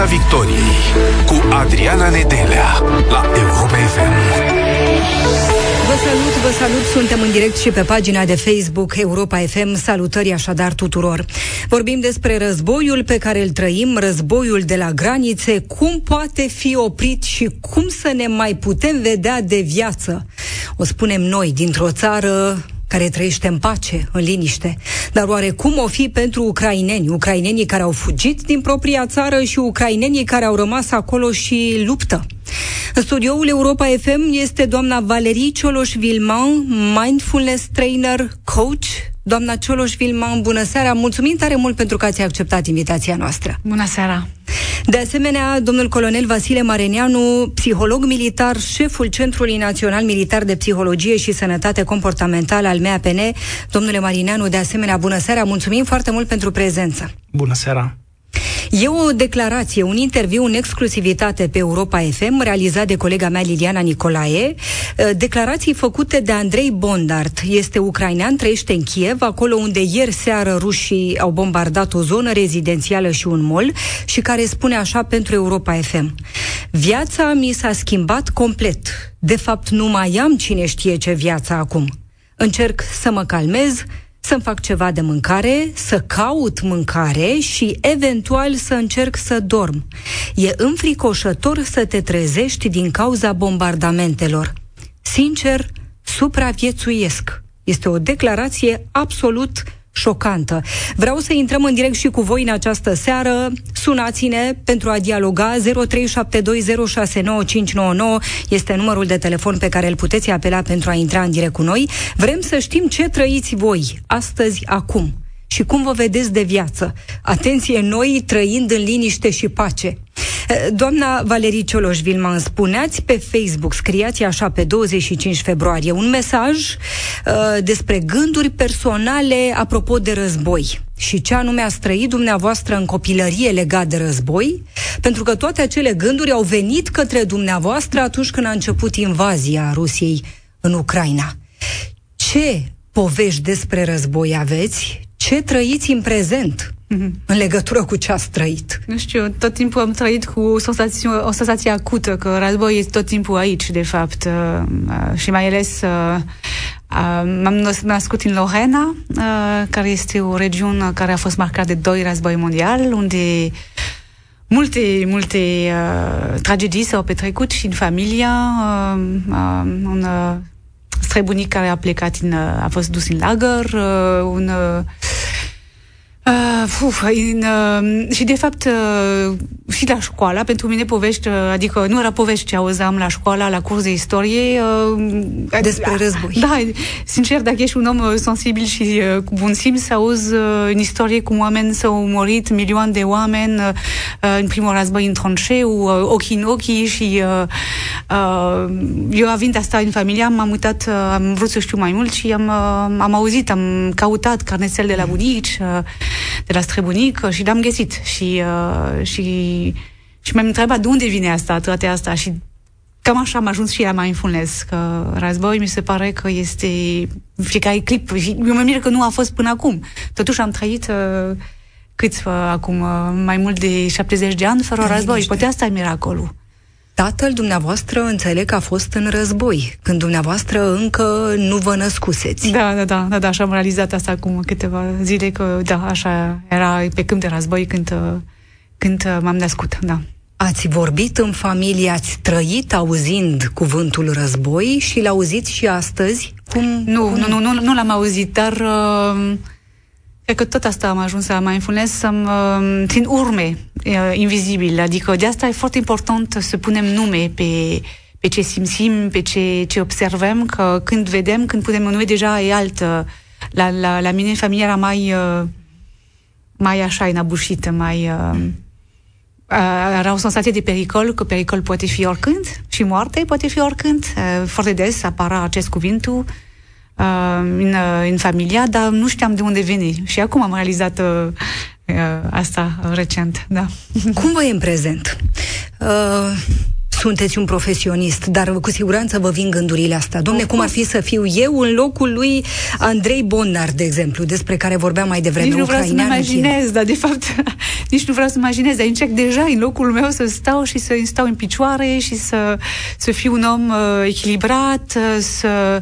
Piața Victoriei cu Adriana Nedelea la Europa FM. Vă salut, vă salut, suntem în direct și pe pagina de Facebook Europa FM. Salutări așadar tuturor. Vorbim despre războiul pe care îl trăim, războiul de la granițe, cum poate fi oprit și cum să ne mai putem vedea de viață. O spunem noi, dintr-o țară care trăiește în pace, în liniște. Dar oare cum o fi pentru ucraineni? Ucrainenii care au fugit din propria țară și ucrainenii care au rămas acolo și luptă. În studioul Europa FM este doamna Valerie Cioloș-Vilman, mindfulness trainer, coach. Doamna Cioloș-Vilman, bună seara! Mulțumim tare mult pentru că ați acceptat invitația noastră. Bună seara! De asemenea, domnul colonel Vasile Mareneanu, psiholog militar, șeful Centrului Național Militar de Psihologie și Sănătate Comportamentală al MAPN. Domnule Marineanu, de asemenea, bună seara! Mulțumim foarte mult pentru prezență! Bună seara! E o declarație, un interviu în exclusivitate pe Europa FM, realizat de colega mea Liliana Nicolae, uh, declarații făcute de Andrei Bondart. Este ucrainean, trăiește în Kiev, acolo unde ieri seară rușii au bombardat o zonă rezidențială și un mol și care spune așa pentru Europa FM. Viața mi s-a schimbat complet. De fapt, nu mai am cine știe ce viață acum. Încerc să mă calmez, să-mi fac ceva de mâncare, să caut mâncare și eventual să încerc să dorm. E înfricoșător să te trezești din cauza bombardamentelor. Sincer, supraviețuiesc. Este o declarație absolut șocantă. Vreau să intrăm în direct și cu voi în această seară. Sunați-ne pentru a dialoga 0372069599 este numărul de telefon pe care îl puteți apela pentru a intra în direct cu noi. Vrem să știm ce trăiți voi astăzi, acum și cum vă vedeți de viață. Atenție, noi trăind în liniște și pace. Eh, doamna Valerii Cioloș Vilman, spuneați pe Facebook, scriați așa pe 25 februarie, un mesaj uh, despre gânduri personale apropo de război și ce anume a trăit dumneavoastră în copilărie legat de război, pentru că toate acele gânduri au venit către dumneavoastră atunci când a început invazia Rusiei în Ucraina. Ce povești despre război aveți? Ce trăiți în prezent? Mm-hmm. În legătură cu ce ați trăit? Nu știu, tot timpul am trăit cu o senzație, o senzație acută, că război este tot timpul aici, de fapt. Uh, uh, și mai ales uh, uh, m-am născut în Lorena, uh, care este o regiune care a fost marcată de doi război mondial, unde multe, multe uh, tragedii s-au petrecut și în familia. Uh, uh, un uh, străbunic care a plecat în, uh, a fost dus în lagăr, uh, un uh, Uh, uf, în, uh, și de fapt uh, și la școală, pentru mine povești, uh, adică nu era povești ce auzeam la școală, la curs de istorie. Uh, Despre război. Da, sincer, dacă ești un om uh, sensibil și uh, cu bun simț, să auzi uh, în istorie cum oameni s-au murit, milioane de oameni uh, în primul război în tranșeu, uh, ochii în ochii și uh, uh, eu având asta în familie, am uitat, uh, am vrut să știu mai mult și am, uh, am auzit, am căutat carnețel de la bunici, uh, de la străbunic și l-am găsit. Și, uh, și, și m-am întrebat de unde vine asta, toate asta și cam așa am ajuns și la mindfulness, că război mi se pare că este fiecare clip. Eu mă mir că nu a fost până acum. Totuși am trăit uh, câți uh, acum, uh, mai mult de 70 de ani fără război. Poate asta e miracolul. Tatăl dumneavoastră înțeleg că a fost în război, când dumneavoastră încă nu vă născuseți. Da, da, da, da, da și am realizat asta acum câteva zile, că da, așa era pe câmp de război când, când m-am născut, da. Ați vorbit în familie, ați trăit auzind cuvântul război și l-auziți și astăzi? Cum, nu, cum? nu, nu, nu, nu l-am auzit, dar uh, Cred că tot asta am ajuns la mindfulness, să-mi uh, țin urme uh, invizibile. Adică de asta e foarte important să punem nume pe, pe ce simțim, pe ce, ce observăm, că când vedem, când punem nume, deja e altă. La, la, la mine familia era mai, uh, mai așa, înăbușită, mai... Uh, era o senzație de pericol, că pericol poate fi oricând și moarte poate fi oricând. Uh, foarte des apara acest cuvintul uh, în, uh, în familia, dar nu știam de unde vine. Și acum am realizat uh, uh, asta recent, da. Cum vă e în prezent? Uh, sunteți un profesionist, dar cu siguranță vă vin gândurile astea. Domne, cum ar fi să fiu eu în locul lui Andrei Bondar, de exemplu, despre care vorbeam mai devreme. Nici nu vreau să-mi imaginez, dar de fapt nici nu vreau să imaginez, dar încerc deja în locul meu să stau și să stau în picioare și să, să fiu un om uh, echilibrat, uh, să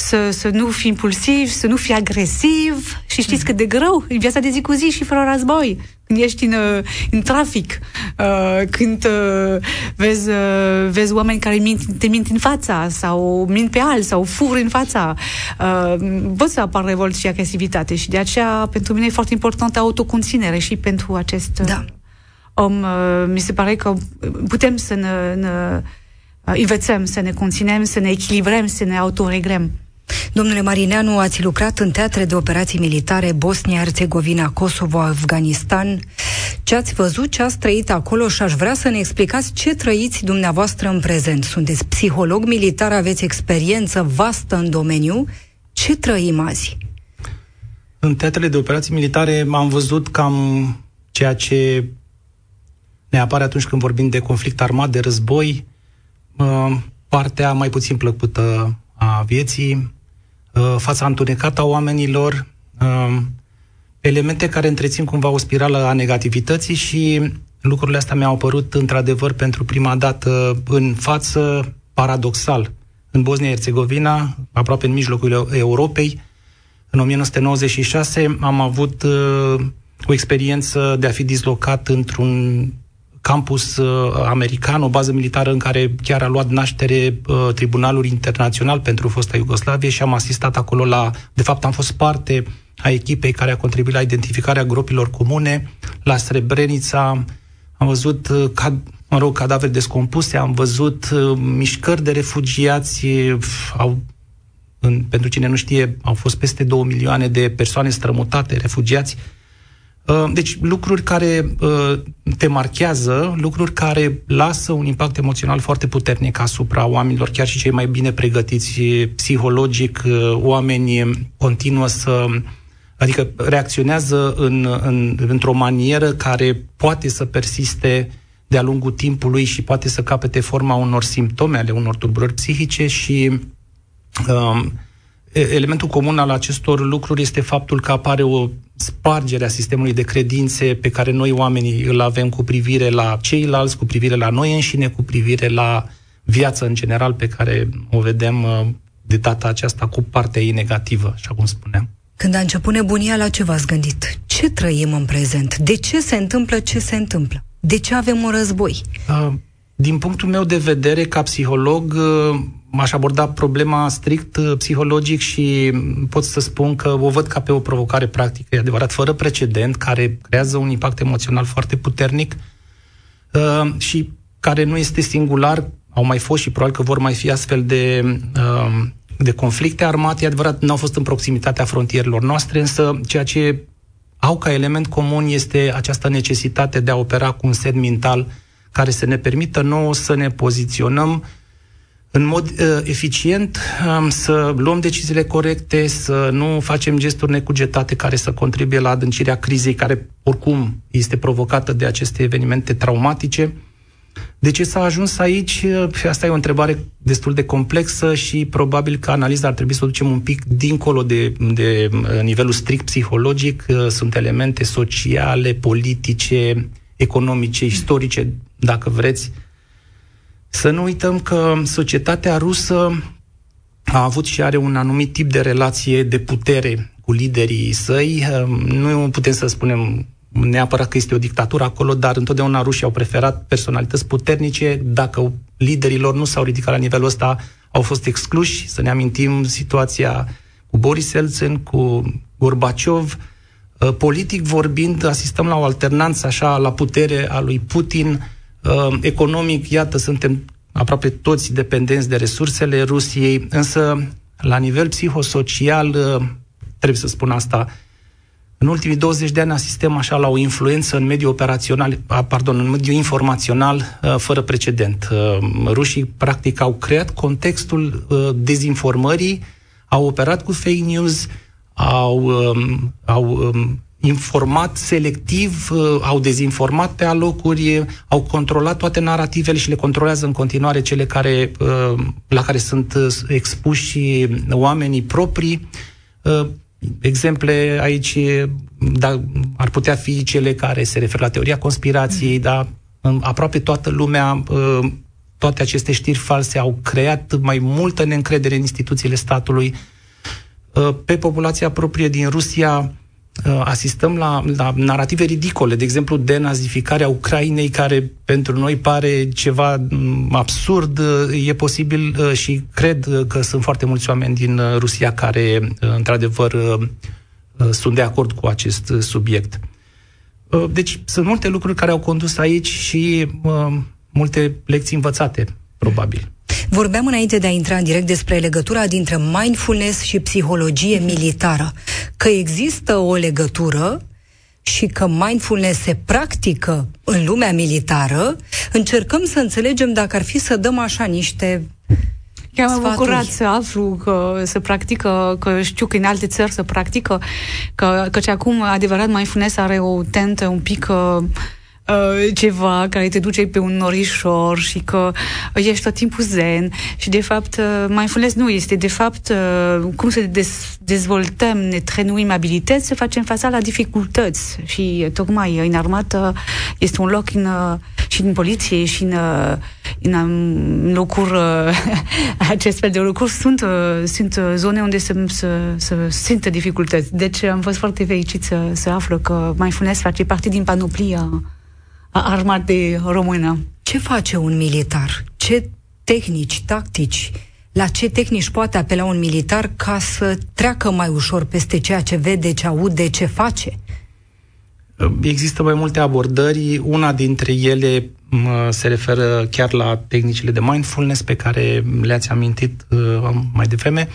să, să nu fii impulsiv, să nu fii agresiv și știți cât de greu în viața de zi cu zi și fără război. Când ești în, uh, în trafic, uh, când uh, vezi, uh, vezi oameni care mint, te mint în fața sau mint pe alt sau fur în fața, uh, pot să apară revolt și agresivitate și de aceea pentru mine e foarte importantă autoconținere și pentru acest uh, da. om. Uh, mi se pare că putem să ne, ne uh, învățăm, să ne conținem, să ne echilibrăm, să ne autoregrăm. Domnule Marineanu, ați lucrat în teatre de operații militare Bosnia, Herțegovina, Kosovo, Afganistan. Ce ați văzut, ce ați trăit acolo și aș vrea să ne explicați ce trăiți dumneavoastră în prezent. Sunteți psiholog militar, aveți experiență vastă în domeniu. Ce trăim azi? În teatrele de operații militare am văzut cam ceea ce ne apare atunci când vorbim de conflict armat, de război, uh, partea mai puțin plăcută a vieții, Uh, fața întunecată a oamenilor, uh, elemente care întrețin cumva o spirală a negativității și lucrurile astea mi-au apărut într-adevăr pentru prima dată în față paradoxal. În Bosnia-Herzegovina, aproape în mijlocul Europei, în 1996 am avut uh, o experiență de a fi dislocat într-un campus uh, american, o bază militară în care chiar a luat naștere uh, Tribunalul Internațional pentru fosta Iugoslavie și am asistat acolo la, de fapt am fost parte a echipei care a contribuit la identificarea gropilor comune, la Srebrenica, am văzut uh, cad, mă rog, cadavre descompuse, am văzut uh, mișcări de refugiați, au, în, pentru cine nu știe, au fost peste 2 milioane de persoane strămutate, refugiați, uh, Uh, deci lucruri care uh, te marchează, lucruri care lasă un impact emoțional foarte puternic asupra oamenilor, chiar și cei mai bine pregătiți psihologic, uh, oamenii continuă să adică reacționează în, în, într-o manieră care poate să persiste de-a lungul timpului și poate să capete forma unor simptome ale unor tulburări psihice și um, elementul comun al acestor lucruri este faptul că apare o spargere a sistemului de credințe pe care noi oamenii îl avem cu privire la ceilalți, cu privire la noi înșine, cu privire la viața în general pe care o vedem uh, de data aceasta cu partea ei negativă, așa cum spuneam. Când a început nebunia, la ce v-ați gândit? Ce trăim în prezent? De ce se întâmplă ce se întâmplă? De ce avem un război? Uh, din punctul meu de vedere, ca psiholog, uh, m-aș aborda problema strict uh, psihologic și pot să spun că o văd ca pe o provocare practică, e adevărat, fără precedent, care creează un impact emoțional foarte puternic uh, și care nu este singular, au mai fost și probabil că vor mai fi astfel de, uh, de conflicte armate, e adevărat, nu au fost în proximitatea frontierelor noastre, însă ceea ce au ca element comun este această necesitate de a opera cu un set mental care să ne permită nouă să ne poziționăm uh, în mod uh, eficient um, să luăm deciziile corecte, să nu facem gesturi necugetate care să contribuie la adâncirea crizei care oricum este provocată de aceste evenimente traumatice. De ce s-a ajuns aici? Uh, asta e o întrebare destul de complexă și probabil că analiza ar trebui să o ducem un pic dincolo de, de uh, nivelul strict psihologic. Uh, sunt elemente sociale, politice, economice, istorice, dacă vreți, să nu uităm că societatea rusă a avut și are un anumit tip de relație de putere cu liderii săi. Ehm, nu putem să spunem neapărat că este o dictatură acolo, dar întotdeauna rușii au preferat personalități puternice. Dacă liderilor nu s-au ridicat la nivelul ăsta, au fost excluși. Să ne amintim situația cu Boris Elțen, cu Gorbaciov. Ehm, politic vorbind, asistăm la o alternanță așa la putere a lui Putin, Uh, economic, iată, suntem aproape toți dependenți de resursele Rusiei, însă la nivel psihosocial, uh, trebuie să spun asta, în ultimii 20 de ani asistăm așa la o influență în mediul operațional, pardon, în mediul informațional uh, fără precedent. Rușii practic au creat contextul dezinformării, au operat cu fake news, au, um, au um, informat selectiv, uh, au dezinformat pe alocuri, au controlat toate narativele și le controlează în continuare cele care, uh, la care sunt uh, expuși oamenii proprii. Exemple aici da, ar putea fi cele care se referă la teoria conspirației, dar aproape toată lumea, toate aceste știri false au creat mai multă neîncredere în instituțiile statului. Pe populația proprie din Rusia, Uh, asistăm la, la narrative ridicole, de exemplu, denazificarea Ucrainei, care pentru noi pare ceva mm, absurd, uh, e posibil uh, și cred că sunt foarte mulți oameni din Rusia care, într-adevăr, sunt de acord cu acest subiect. Deci, sunt multe lucruri care au condus aici și multe lecții învățate, probabil. Vorbeam înainte de a intra în direct despre legătura dintre mindfulness și psihologie militară. Că există o legătură și că mindfulness se practică în lumea militară, încercăm să înțelegem dacă ar fi să dăm așa niște Chiar m-am bucurat să aflu că se practică, că știu că în alte țări se practică, că, că acum adevărat mindfulness are o tentă un pic uh, Uh, ceva care te duce pe un norișor și că ești tot timpul zen și de fapt uh, mindfulness nu este. De fapt uh, cum să dez- dezvoltăm, ne trenuim abilități, să facem fața la dificultăți. Și tocmai în armată este un loc în, și în poliție și în, în, în locuri acest fel de lucruri sunt, sunt zone unde să, să, să simtă dificultăți. Deci am fost foarte fericit să, să aflu că mindfulness face parte din panoplia a armatei română. Ce face un militar? Ce tehnici, tactici, la ce tehnici poate apela un militar ca să treacă mai ușor peste ceea ce vede, ce aude, ce face? Există mai multe abordări. Una dintre ele se referă chiar la tehnicile de mindfulness pe care le-ați amintit uh, mai devreme.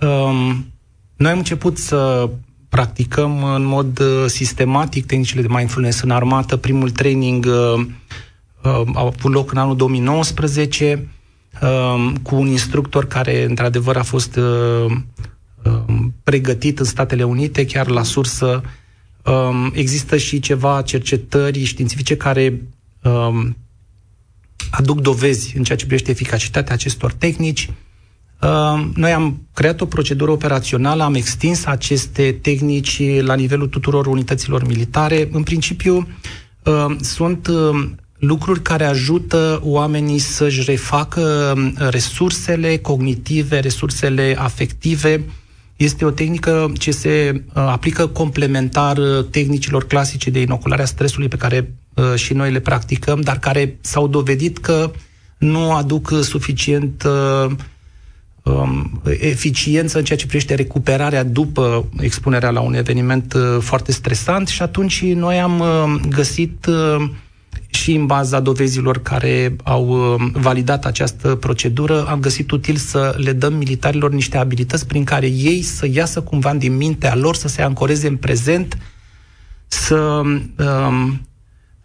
Um, noi am început să practicăm în mod uh, sistematic tehnicile de mindfulness în armată. Primul training uh, uh, a avut loc în anul 2019 uh, cu un instructor care într-adevăr a fost uh, uh, pregătit în Statele Unite, chiar la sursă. Uh, există și ceva cercetări științifice care uh, aduc dovezi în ceea ce privește eficacitatea acestor tehnici. Uh, noi am creat o procedură operațională, am extins aceste tehnici la nivelul tuturor unităților militare. În principiu, uh, sunt uh, lucruri care ajută oamenii să-și refacă resursele cognitive, resursele afective. Este o tehnică ce se aplică complementar tehnicile clasice de inoculare a stresului pe care și noi le practicăm, dar care s-au dovedit că nu aduc suficient uh, um, eficiență în ceea ce privește recuperarea după expunerea la un eveniment uh, foarte stresant și atunci noi am uh, găsit uh, și în baza dovezilor care au uh, validat această procedură, am găsit util să le dăm militarilor niște abilități prin care ei să iasă cumva din mintea lor, să se ancoreze în prezent, să um,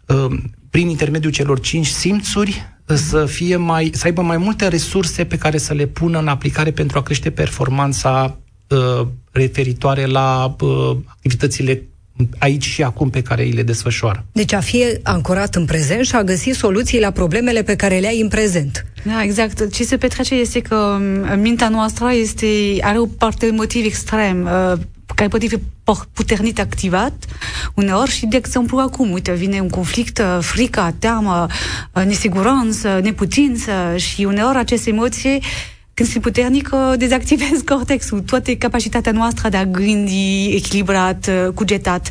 um, prin intermediul celor cinci simțuri, să fie mai, să aibă mai multe resurse pe care să le pună în aplicare pentru a crește performanța uh, referitoare la uh, activitățile aici și acum pe care îi le desfășoară. Deci a fi ancorat în prezent și a găsi soluții la problemele pe care le ai în prezent. Da, exact. Ce se petrece este că um, mintea noastră este, are o parte emotiv extrem. Uh, care poate fi puternic activat uneori și, de exemplu, acum, uite, vine un conflict, uh, frică, teamă, uh, nesiguranță, neputință și uneori aceste emoții când sunt puternic, dezactivez cortexul, toată capacitatea noastră de a gândi echilibrat, uh, cugetat.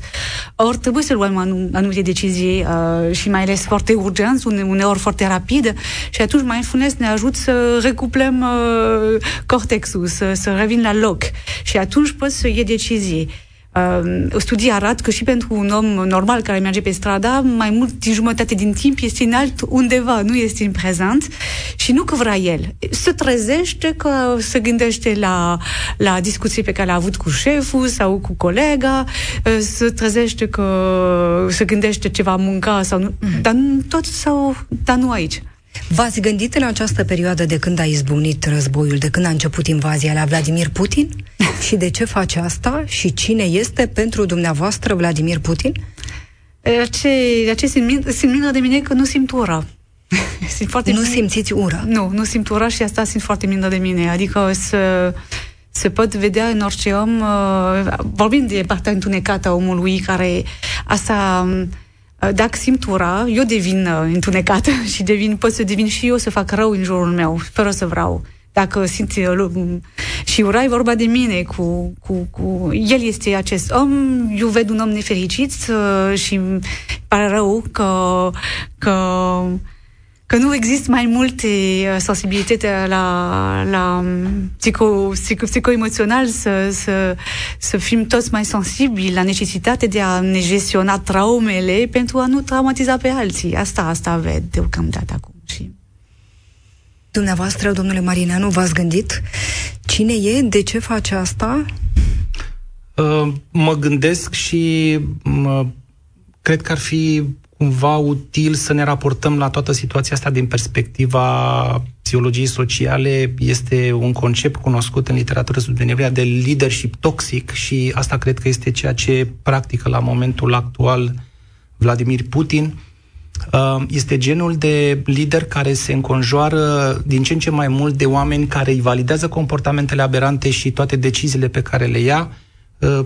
Ori trebuie să luăm anumite decizii uh, și mai ales foarte urgent, uneori foarte rapid și atunci mindfulness ne ajută să recuplăm uh, cortexul, să, să revin la loc și atunci poți să iei decizii. Uh, studii arată că și pentru un om normal care merge pe strada, mai mult din jumătate din timp este în alt undeva, nu este în prezent și nu că vrea el. Se trezește că se gândește la, la discuții pe care le-a avut cu șeful sau cu colega, uh, se trezește că se gândește ce va mânca sau nu, mm. dar tot sau, dar nu aici. V-ați gândit în această perioadă de când a izbunit războiul, de când a început invazia la Vladimir Putin? și de ce face asta? Și cine este pentru dumneavoastră Vladimir Putin? Ce, ce simt, simt mină de mine că nu simt ură. simt foarte nu simțiți ură? Nu, nu simt ură și asta simt foarte mină de mine. Adică să se pot vedea în orice om, uh, vorbim de partea întunecată a omului care asta uh, dacă simt ura, eu devin uh, întunecată și devin, pot să devin și eu să fac rău în jurul meu, fără să vreau. Dacă simt și ura e vorba de mine, cu, cu, cu el este acest om, eu ved un om nefericit și pare rău că, că că nu există mai multe uh, sensibilitate la, la um, psico, psico, psicoemoțional, să, să, să fim toți mai sensibili la necesitatea de a ne gestiona traumele pentru a nu traumatiza pe alții. Asta, asta ved deocamdată acum. Și... Dumneavoastră, domnule Marineanu, v-ați gândit cine e, de ce face asta? Uh, mă gândesc și mă, cred că ar fi cumva util să ne raportăm la toată situația asta din perspectiva psihologiei sociale. Este un concept cunoscut în literatură subdenevria de leadership toxic și asta cred că este ceea ce practică la momentul actual Vladimir Putin. Uh, este genul de lider care se înconjoară din ce în ce mai mult de oameni care îi validează comportamentele aberante și toate deciziile pe care le ia, Uh,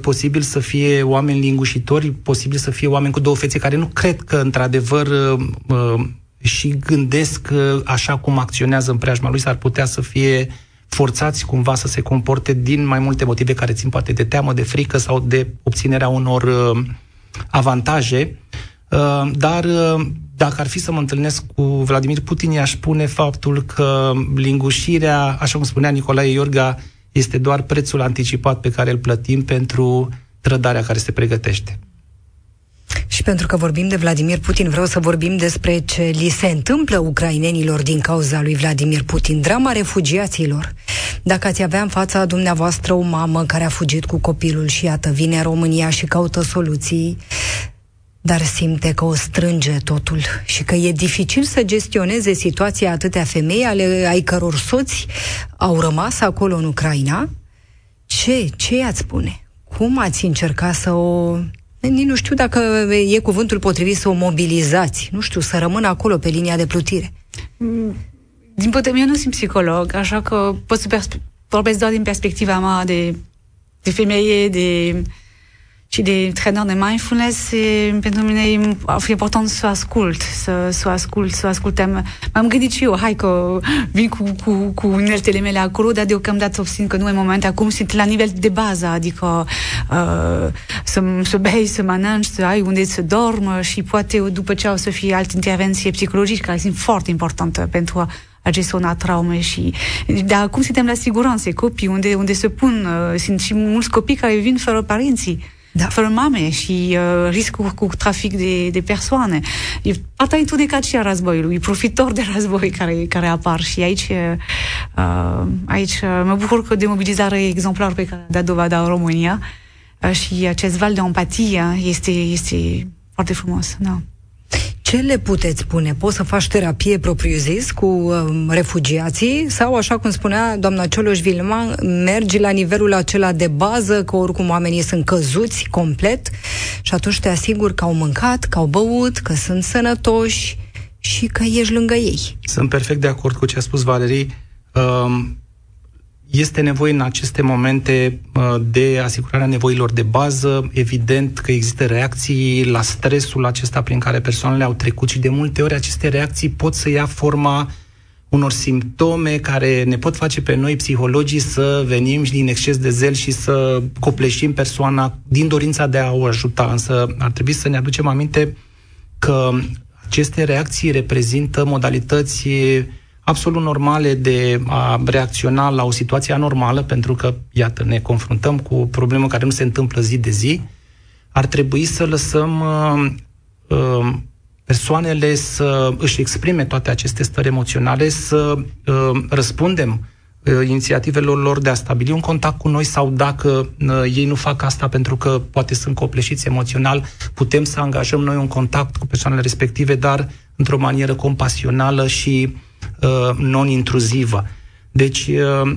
posibil să fie oameni lingușitori, posibil să fie oameni cu două fețe care nu cred că, într-adevăr, uh, uh, și gândesc așa cum acționează în preajma lui, s-ar putea să fie forțați cumva să se comporte din mai multe motive care țin poate de teamă, de frică sau de obținerea unor avantaje. Dar dacă ar fi să mă întâlnesc cu Vladimir Putin, i-aș spune faptul că lingușirea, așa cum spunea Nicolae Iorga, este doar prețul anticipat pe care îl plătim pentru trădarea care se pregătește. Și pentru că vorbim de Vladimir Putin, vreau să vorbim despre ce li se întâmplă ucrainenilor din cauza lui Vladimir Putin, drama refugiaților. Dacă ați avea în fața dumneavoastră o mamă care a fugit cu copilul și iată, vine în România și caută soluții, dar simte că o strânge totul și că e dificil să gestioneze situația atâtea femei ale ai căror soți au rămas acolo în Ucraina. Ce? Ce ați spune? Cum ați încerca să o... Nici nu știu dacă e cuvântul potrivit să o mobilizați, nu știu, să rămână acolo pe linia de plutire. Din păcate, eu nu sunt psiholog, așa că pot să perspe- vorbesc doar din perspectiva mea de, de femeie, de și de trainer de mindfulness, e, pentru mine e important să ascult, să, să ascult, să ascultăm. M-am gândit și eu, hai că vin cu, cu, cu uneltele mele acolo, dar deocamdată obțin că nu e moment. Acum sunt la nivel de bază, adică uh, să, să bei, să mănânci, să ai unde să dormi și poate după ce o să fie alte intervenție psihologice care sunt foarte importante pentru a a gestiona traume și de acum suntem la siguranță, copii unde, unde se pun, uh, sunt și mulți copii care vin fără părinții da. fără mame și uh, riscul cu trafic de, de persoane. E partea întunecat și a războiului, profitor de război care, care apar și aici, uh, aici uh, mă bucur că de mobilizare exemplar pe care a dat dovada în România uh, și acest val de empatie este, este foarte frumos. Da. Ce le puteți spune? Poți să faci terapie propriu-zis cu um, refugiații sau, așa cum spunea doamna Cioloș Vilman, mergi la nivelul acela de bază, că oricum oamenii sunt căzuți complet și atunci te asiguri că au mâncat, că au băut, că sunt sănătoși și că ești lângă ei. Sunt perfect de acord cu ce a spus Valerii. Um, este nevoie în aceste momente uh, de asigurarea nevoilor de bază. Evident că există reacții la stresul acesta prin care persoanele au trecut și de multe ori aceste reacții pot să ia forma unor simptome care ne pot face pe noi psihologii să venim și din exces de zel și să copleșim persoana din dorința de a o ajuta. Însă ar trebui să ne aducem aminte că aceste reacții reprezintă modalități absolut normale de a reacționa la o situație anormală, pentru că, iată, ne confruntăm cu o problemă care nu se întâmplă zi de zi, ar trebui să lăsăm uh, uh, persoanele să își exprime toate aceste stări emoționale, să uh, răspundem uh, inițiativelor lor de a stabili un contact cu noi sau dacă uh, ei nu fac asta pentru că poate sunt copleșiți emoțional, putem să angajăm noi un contact cu persoanele respective, dar într-o manieră compasională și uh, uh, non-intruzivă. Deci uh,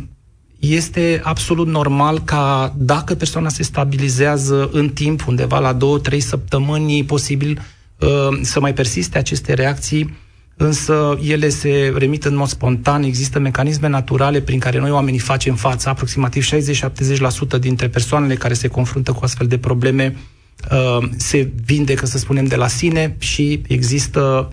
este absolut normal ca dacă persoana se stabilizează în timp, undeva la două, trei săptămâni, e posibil uh, să mai persiste aceste reacții, însă ele se remit în mod spontan, există mecanisme naturale prin care noi oamenii facem față. Aproximativ 60-70% dintre persoanele care se confruntă cu astfel de probleme uh, se vindecă, să spunem, de la sine și există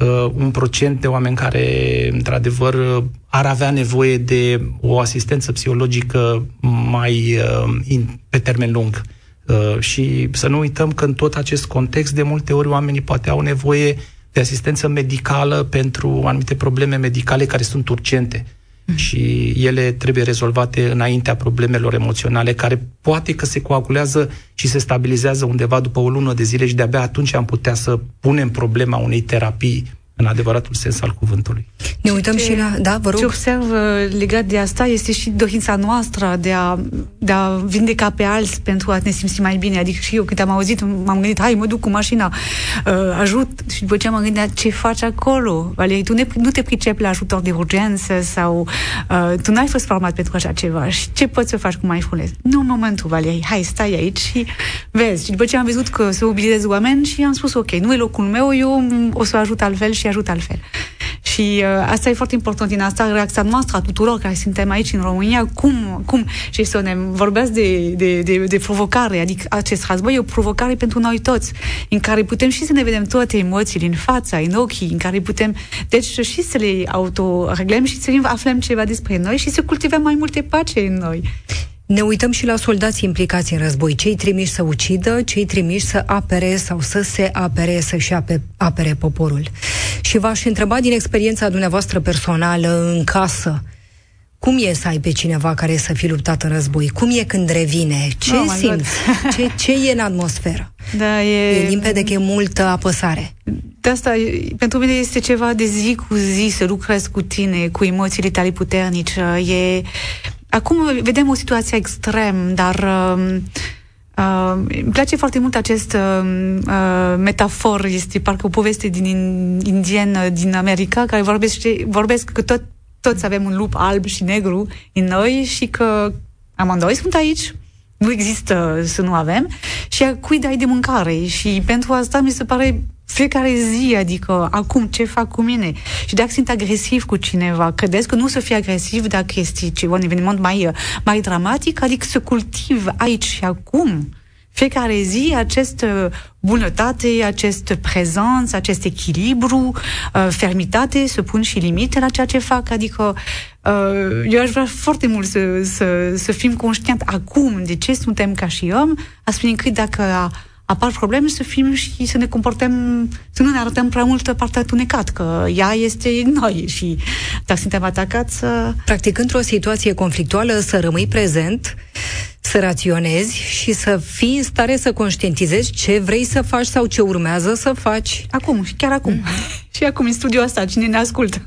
uh, un procent de oameni care, într-adevăr, ar avea nevoie de o asistență psihologică mai uh, in, pe termen lung. Uh, și să nu uităm că în tot acest context, de multe ori, oamenii poate au nevoie de asistență medicală pentru anumite probleme medicale care sunt urgente și ele trebuie rezolvate înaintea problemelor emoționale, care poate că se coagulează și se stabilizează undeva după o lună de zile și de-abia atunci am putea să punem problema unei terapii în adevăratul sens al cuvântului. Ne uităm ce, și la... Da, vă rog. Ce observ uh, legat de asta este și dorința noastră de a, de a vindeca pe alți pentru a ne simți mai bine. Adică și eu când am auzit, m-am gândit, hai, mă duc cu mașina, uh, ajut. Și după ce am gândit, ce faci acolo? Valerii, tu ne, nu te pricepi la ajutor de urgență sau uh, tu n-ai fost format pentru așa ceva. Și ce poți să faci cu mindfulness? Nu în momentul, Valerii, hai, stai aici și vezi. Și după ce am văzut că se mobilizez oameni și am spus, ok, nu e locul meu, eu o să ajut altfel și ajut altfel. Și uh, asta e foarte important din asta, reacția noastră a tuturor care suntem aici în România, cum, cum și să ne vorbeați de, de, de, de provocare, adică acest război e o provocare pentru noi toți, în care putem și să ne vedem toate emoțiile în fața, în ochii, în care putem, deci și să le autoreglăm și să aflăm ceva despre noi și să cultivăm mai multe pace în noi. Ne uităm și la soldații implicați în război, cei trimiși să ucidă, cei trimiși să apere sau să se apere, să-și apere poporul. Și v-aș întreba din experiența dumneavoastră personală în casă, cum e să ai pe cineva care să fi luptat în război? Cum e când revine? Ce oh simți? Ce, ce e în atmosferă? Da, e... e limpede că e multă apăsare. De asta, pentru mine este ceva de zi cu zi să lucrez cu tine, cu emoțiile tale puternice. E Acum vedem o situație extrem, dar uh, uh, îmi place foarte mult acest uh, uh, metafor, este parcă o poveste din indienă din America, care vorbește, vorbesc că tot, toți avem un lup alb și negru în noi și că amândoi sunt aici, nu există să nu avem, și a cui dai de mâncare. Și pentru asta mi se pare fiecare zi, adică acum ce fac cu mine. Și dacă sunt agresiv cu cineva, credeți că nu să fie agresiv dacă este ceva, un eveniment mai, mai dramatic, adică să cultiv aici și acum. Fiecare zi această bunătate, acest prezență, acest echilibru, uh, fermitate, să pun și limite la ceea ce fac, adică uh, eu aș vrea foarte mult să, să, să fim conștient acum de ce suntem ca și om, astfel încât dacă apar probleme să fim și să ne comportăm, să nu ne arătăm prea mult partea tunecat, că ea este noi și dacă suntem atacați să... Practic, într-o situație conflictuală, să rămâi prezent, să raționezi și să fii în stare să conștientizezi ce vrei să faci sau ce urmează să faci. Acum, chiar acum. Mm. și acum, în studiul ăsta, cine ne ascultă.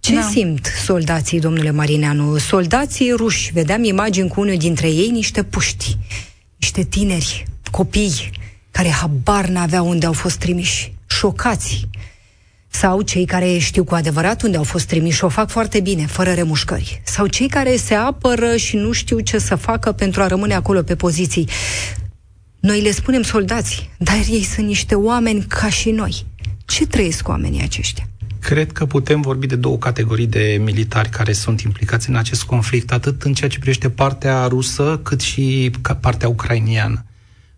Ce da. simt soldații, domnule Marineanu? Soldații ruși, vedeam imagini cu unul dintre ei, niște puști, niște tineri, copii, care habar n-aveau unde au fost trimiși, șocați. Sau cei care știu cu adevărat unde au fost trimiși și o fac foarte bine, fără remușcări. Sau cei care se apără și nu știu ce să facă pentru a rămâne acolo pe poziții. Noi le spunem soldați, dar ei sunt niște oameni ca și noi. Ce trăiesc oamenii aceștia? Cred că putem vorbi de două categorii de militari care sunt implicați în acest conflict, atât în ceea ce privește partea rusă, cât și partea ucrainiană.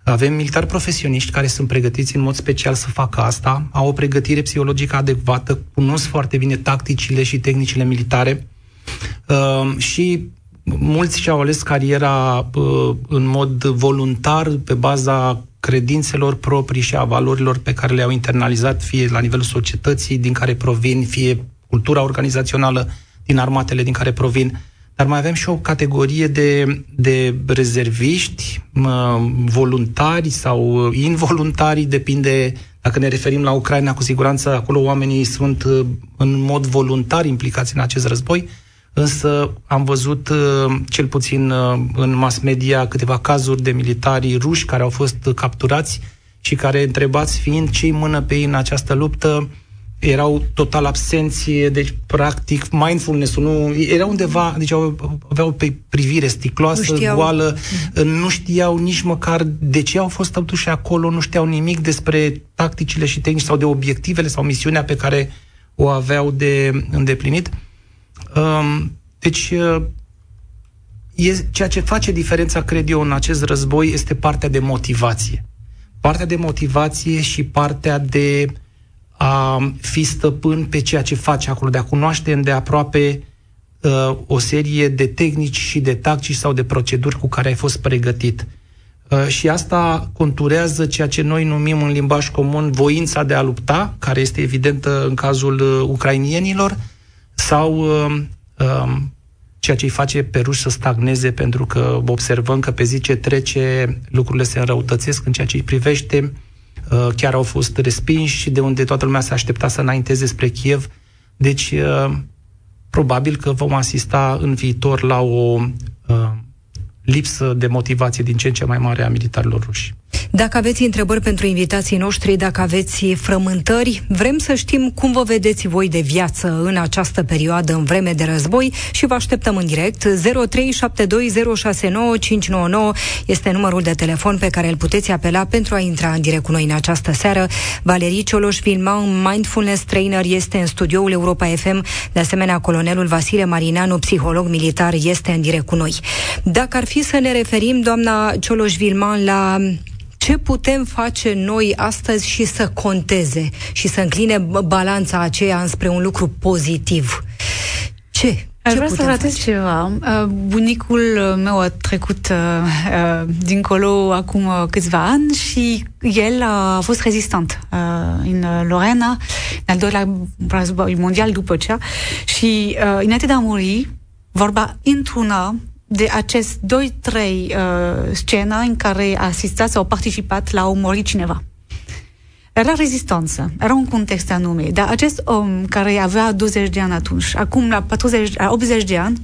Avem militari profesioniști care sunt pregătiți în mod special să facă asta, au o pregătire psihologică adecvată, cunosc foarte bine tacticile și tehnicile militare uh, și mulți și-au ales cariera uh, în mod voluntar pe baza credințelor proprii și a valorilor pe care le-au internalizat, fie la nivelul societății din care provin, fie cultura organizațională din armatele din care provin dar mai avem și o categorie de, de rezerviști, voluntari sau involuntari, depinde dacă ne referim la Ucraina, cu siguranță acolo oamenii sunt uh, în mod voluntar implicați în acest război, însă am văzut uh, cel puțin uh, în mass media câteva cazuri de militari ruși care au fost capturați și care, întrebați fiind ce mână pe ei în această luptă, erau total absenți, deci practic mindfulness-ul nu... Era undeva, deci aveau pe privire sticloasă, nu știau. goală, mm. nu știau nici măcar de ce au fost totuși acolo, nu știau nimic despre tacticile și tehnici sau de obiectivele sau misiunea pe care o aveau de îndeplinit. Um, deci, uh, e, ceea ce face diferența, cred eu, în acest război este partea de motivație. Partea de motivație și partea de a fi stăpân pe ceea ce face acolo, de a cunoaște îndeaproape uh, o serie de tehnici și de tactici sau de proceduri cu care ai fost pregătit. Uh, și asta conturează ceea ce noi numim în limbaj comun voința de a lupta, care este evidentă în cazul uh, ucrainienilor, sau uh, uh, ceea ce îi face pe ruși să stagneze, pentru că observăm că pe zi ce trece lucrurile se înrăutățesc în ceea ce îi privește, uh, chiar au fost respinși de unde toată lumea se aștepta să înainteze spre Kiev. Deci, uh, probabil că vom asista în viitor la o uh, lipsă de motivație din ce în ce mai mare a militarilor ruși. Dacă aveți întrebări pentru invitații noștri, dacă aveți frământări, vrem să știm cum vă vedeți voi de viață în această perioadă, în vreme de război și vă așteptăm în direct. 0372069599 este numărul de telefon pe care îl puteți apela pentru a intra în direct cu noi în această seară. Valerii Cioloș Vilman, Mindfulness Trainer, este în studioul Europa FM. De asemenea, colonelul Vasile Marineanu, psiholog militar, este în direct cu noi. Dacă ar fi să ne referim, doamna Cioloș Vilman, la ce putem face noi astăzi și să conteze și să încline balanța aceea înspre un lucru pozitiv? Ce? Aș vrea să ratez ceva. Uh, bunicul meu a trecut uh, uh, dincolo acum câțiva ani și el a fost rezistant în Lorena, în al doilea război mondial după cea și înainte de a muri, vorba într-una de acest 2-3 uh, scena în care a asistat sau participat la omori cineva. Era rezistență, era un context anume, dar acest om care avea 20 de ani atunci, acum la 40, la 80 de ani,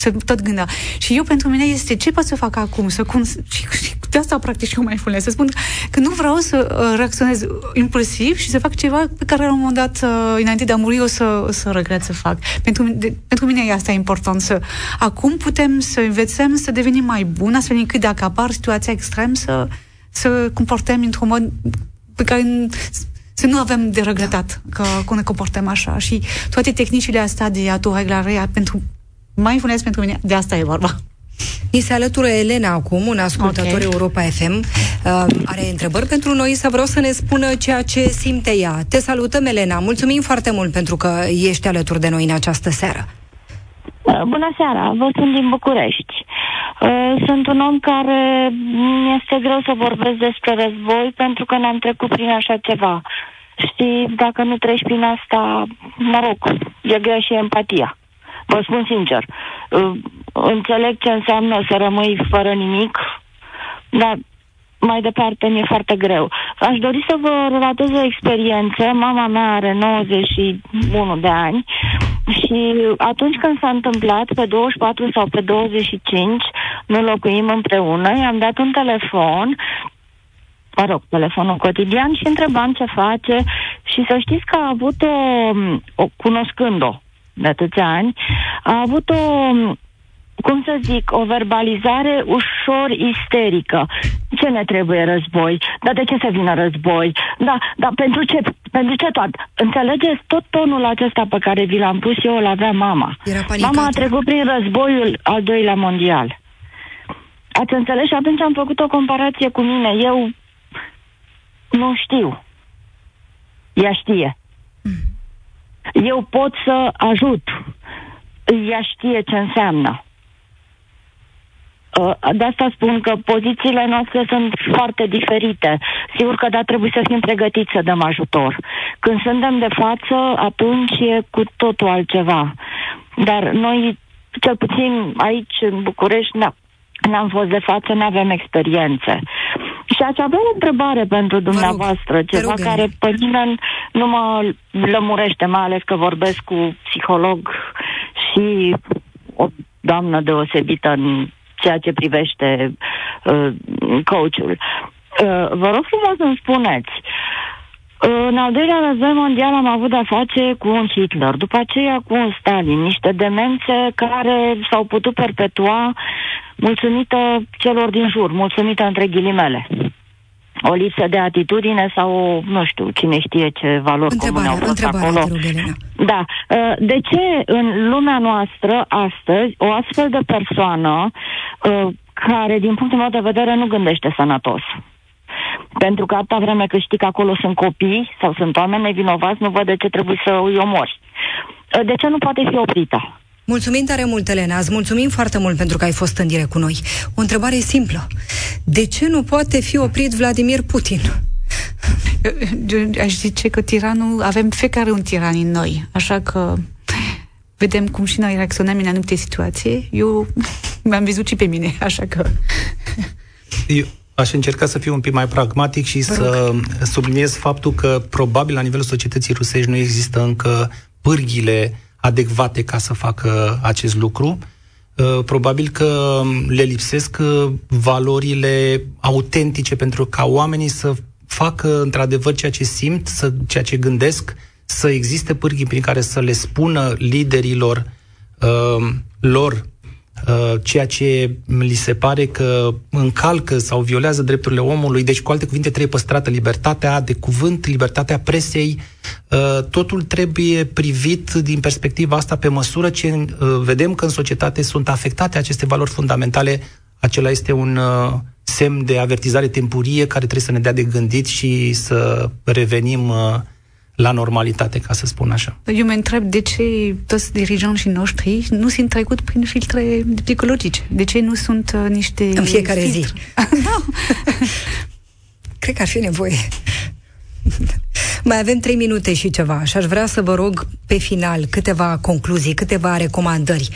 se tot gândea. Și eu, pentru mine, este ce pot să fac acum? Să cum, și, și de asta practic și eu mai fulnesc. Să spun că nu vreau să uh, reacționez impulsiv și să fac ceva pe care la un moment dat, uh, înainte de a muri, o să, o să regret să fac. Pentru, de, pentru mine e asta important. Să, acum putem să învățăm să devenim mai buni, astfel încât dacă apar situația extrem, să, să comportăm într-un mod pe care să nu avem de regretat că, că ne comportăm așa și toate tehnicile astea de autoreglare pentru mindfulness pentru mine, de asta e vorba. Ni se alătură Elena acum, un ascultător okay. Europa FM. Uh, are întrebări pentru noi, să vreau să ne spună ceea ce simte ea. Te salutăm, Elena. Mulțumim foarte mult pentru că ești alături de noi în această seară. Uh, bună seara, vă sunt din București. Uh, sunt un om care mi-este greu să vorbesc despre război pentru că n-am trecut prin așa ceva. Știi, dacă nu treci prin asta, mă rog, e greu și empatia. Vă spun sincer. Uh, înțeleg ce înseamnă să rămâi fără nimic, dar mai departe mi-e foarte greu. Aș dori să vă relatez o experiență. Mama mea are 91 de ani și atunci când s-a întâmplat, pe 24 sau pe 25, nu locuim împreună, i-am dat un telefon mă rog, telefonul cotidian și întrebam ce face și să știți că a avut o, o cunoscând-o de atâția ani, a avut o, cum să zic, o verbalizare ușor isterică. Ce ne trebuie război? Dar de ce să vină război? Da, dar pentru ce? Pentru ce tot? Înțelegeți? Tot tonul acesta pe care vi l-am pus eu îl avea mama. Mama a trecut prin războiul al doilea mondial. Ați înțeles? Și atunci am făcut o comparație cu mine. Eu nu știu. Ea știe. Mm eu pot să ajut. Ea știe ce înseamnă. Uh, de asta spun că pozițiile noastre sunt foarte diferite. Sigur că da, trebuie să fim pregătiți să dăm ajutor. Când suntem de față, atunci e cu totul altceva. Dar noi, cel puțin aici, în București, n-am fost de față, nu avem experiențe. Și aș avea o întrebare pentru dumneavoastră, rog, ceva care pe mine nu mă lămurește, mai ales că vorbesc cu psiholog și o doamnă deosebită în ceea ce privește uh, coachul. Uh, vă rog frumos să-mi spuneți, În al doilea război mondial am avut de-a face cu un Hitler, după aceea cu un Stalin, niște demențe care s-au putut perpetua mulțumită celor din jur, mulțumită între ghilimele. O lipsă de atitudine sau, nu știu, cine știe ce valori comune au fost acolo. Rog, Elena. Da. Uh, de ce în lumea noastră, astăzi, o astfel de persoană uh, care, din punctul meu de vedere, nu gândește sănătos, pentru că atâta vreme cât știi că acolo sunt copii sau sunt oameni nevinovați, nu văd de ce trebuie să îi omori. Uh, de ce nu poate fi oprită? Mulțumim tare mult, Elena. Îți mulțumim foarte mult pentru că ai fost în direct cu noi. O întrebare simplă. De ce nu poate fi oprit Vladimir Putin? Eu aș zice că tiranul, avem fiecare un tiran în noi, așa că vedem cum și noi reacționăm în anumite situații. Eu mi-am văzut și pe mine, așa că... Eu aș încerca să fiu un pic mai pragmatic și să subliniez faptul că probabil la nivelul societății rusești nu există încă pârghile adecvate ca să facă acest lucru. Uh, probabil că le lipsesc uh, valorile autentice pentru ca oamenii să facă într-adevăr ceea ce simt, să, ceea ce gândesc, să existe pârghii prin care să le spună liderilor uh, lor Uh, ceea ce li se pare că încalcă sau violează drepturile omului. Deci, cu alte cuvinte, trebuie păstrată libertatea de cuvânt, libertatea presei. Uh, totul trebuie privit din perspectiva asta pe măsură ce uh, vedem că în societate sunt afectate aceste valori fundamentale. Acela este un semn de avertizare tempurie care trebuie să ne dea de gândit și să revenim la normalitate, ca să spun așa. Eu mă întreb de ce toți dirijanții noștri nu sunt trecut prin filtre psihologice. De ce nu sunt uh, niște... În fiecare filtre? zi. da. Cred că ar fi nevoie. Mai avem trei minute și ceva și aș vrea să vă rog pe final câteva concluzii, câteva recomandări.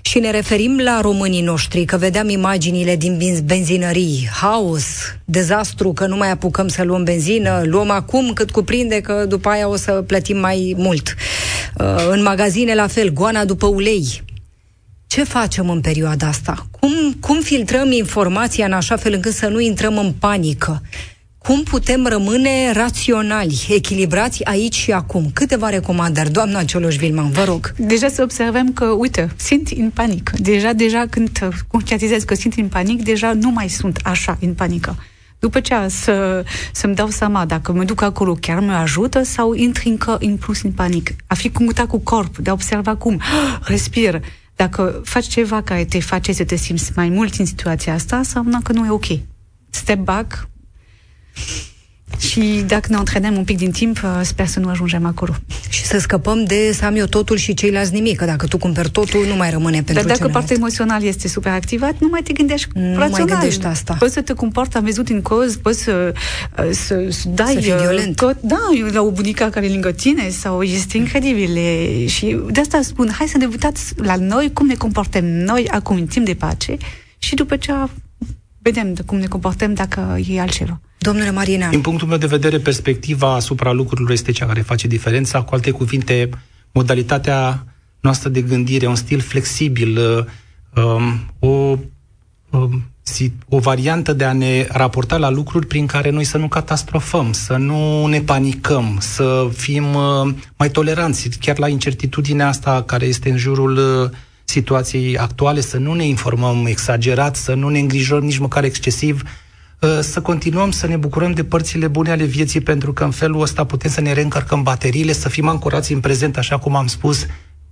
Și ne referim la românii noștri, că vedeam imaginile din benzinării, haos, dezastru, că nu mai apucăm să luăm benzină, luăm acum cât cuprinde, că după aia o să plătim mai mult. Uh, în magazine la fel, goana după ulei. Ce facem în perioada asta? Cum, cum filtrăm informația în așa fel încât să nu intrăm în panică? Cum putem rămâne raționali, echilibrați aici și acum. Câteva recomandări, doamna Cioloș Vilman, vă rog. Deja să observăm că, uite, sunt în panic. Deja, deja când conștientizez că sunt în panic, deja nu mai sunt așa în panică. După ce să, să-mi dau seama dacă mă duc acolo chiar mă ajută sau intru încă în plus în panic. A fi conectat cu corp, de a observa cum respir. Dacă faci ceva care te face să te simți mai mult în situația asta, înseamnă că nu e ok. Step back, și dacă ne antrenăm un pic din timp, uh, sper să nu ajungem acolo. Și să scăpăm de să am eu totul și ceilalți nimic, că dacă tu cumperi totul, nu mai rămâne pentru Dar dacă celălalt. partea emoțională este super activat, nu mai te gândești nu rațional. mai gândești asta. Poți să te comporți, am văzut în coz, poți să, uh, să, să dai... Să fii uh, violent. Tot, da, la o bunica care e lângă tine sau este incredibil. Și de asta spun, hai să ne uitați la noi, cum ne comportăm noi acum în timp de pace și după ce vedem de cum ne comportăm dacă e altceva. Domnule Marina. Din punctul meu de vedere, perspectiva asupra lucrurilor este cea care face diferența. Cu alte cuvinte, modalitatea noastră de gândire, un stil flexibil, uh, um, o, um, o variantă de a ne raporta la lucruri prin care noi să nu catastrofăm, să nu ne panicăm, să fim uh, mai toleranți, chiar la incertitudinea asta care este în jurul uh, situației actuale, să nu ne informăm exagerat, să nu ne îngrijorăm nici măcar excesiv, uh, să continuăm să ne bucurăm de părțile bune ale vieții, pentru că în felul ăsta putem să ne reîncărcăm bateriile, să fim ancorați în prezent, așa cum am spus,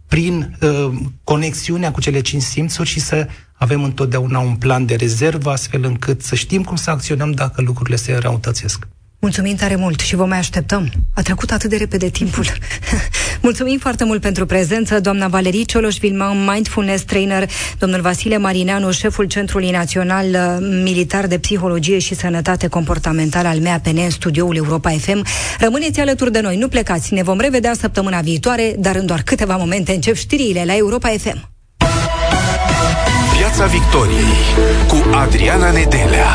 prin uh, conexiunea cu cele cinci simțuri și să avem întotdeauna un plan de rezervă, astfel încât să știm cum să acționăm dacă lucrurile se răutățesc. Mulțumim tare mult și vă mai așteptăm. A trecut atât de repede timpul. Mulțumim foarte mult pentru prezență, doamna Valerie Cioloș Vilman, mindfulness trainer, domnul Vasile Marineanu, șeful Centrului Național uh, Militar de Psihologie și Sănătate Comportamentală al MEAPN în studioul Europa FM. Rămâneți alături de noi, nu plecați, ne vom revedea săptămâna viitoare, dar în doar câteva momente încep știrile la Europa FM. Piața Victoriei cu Adriana Nedelea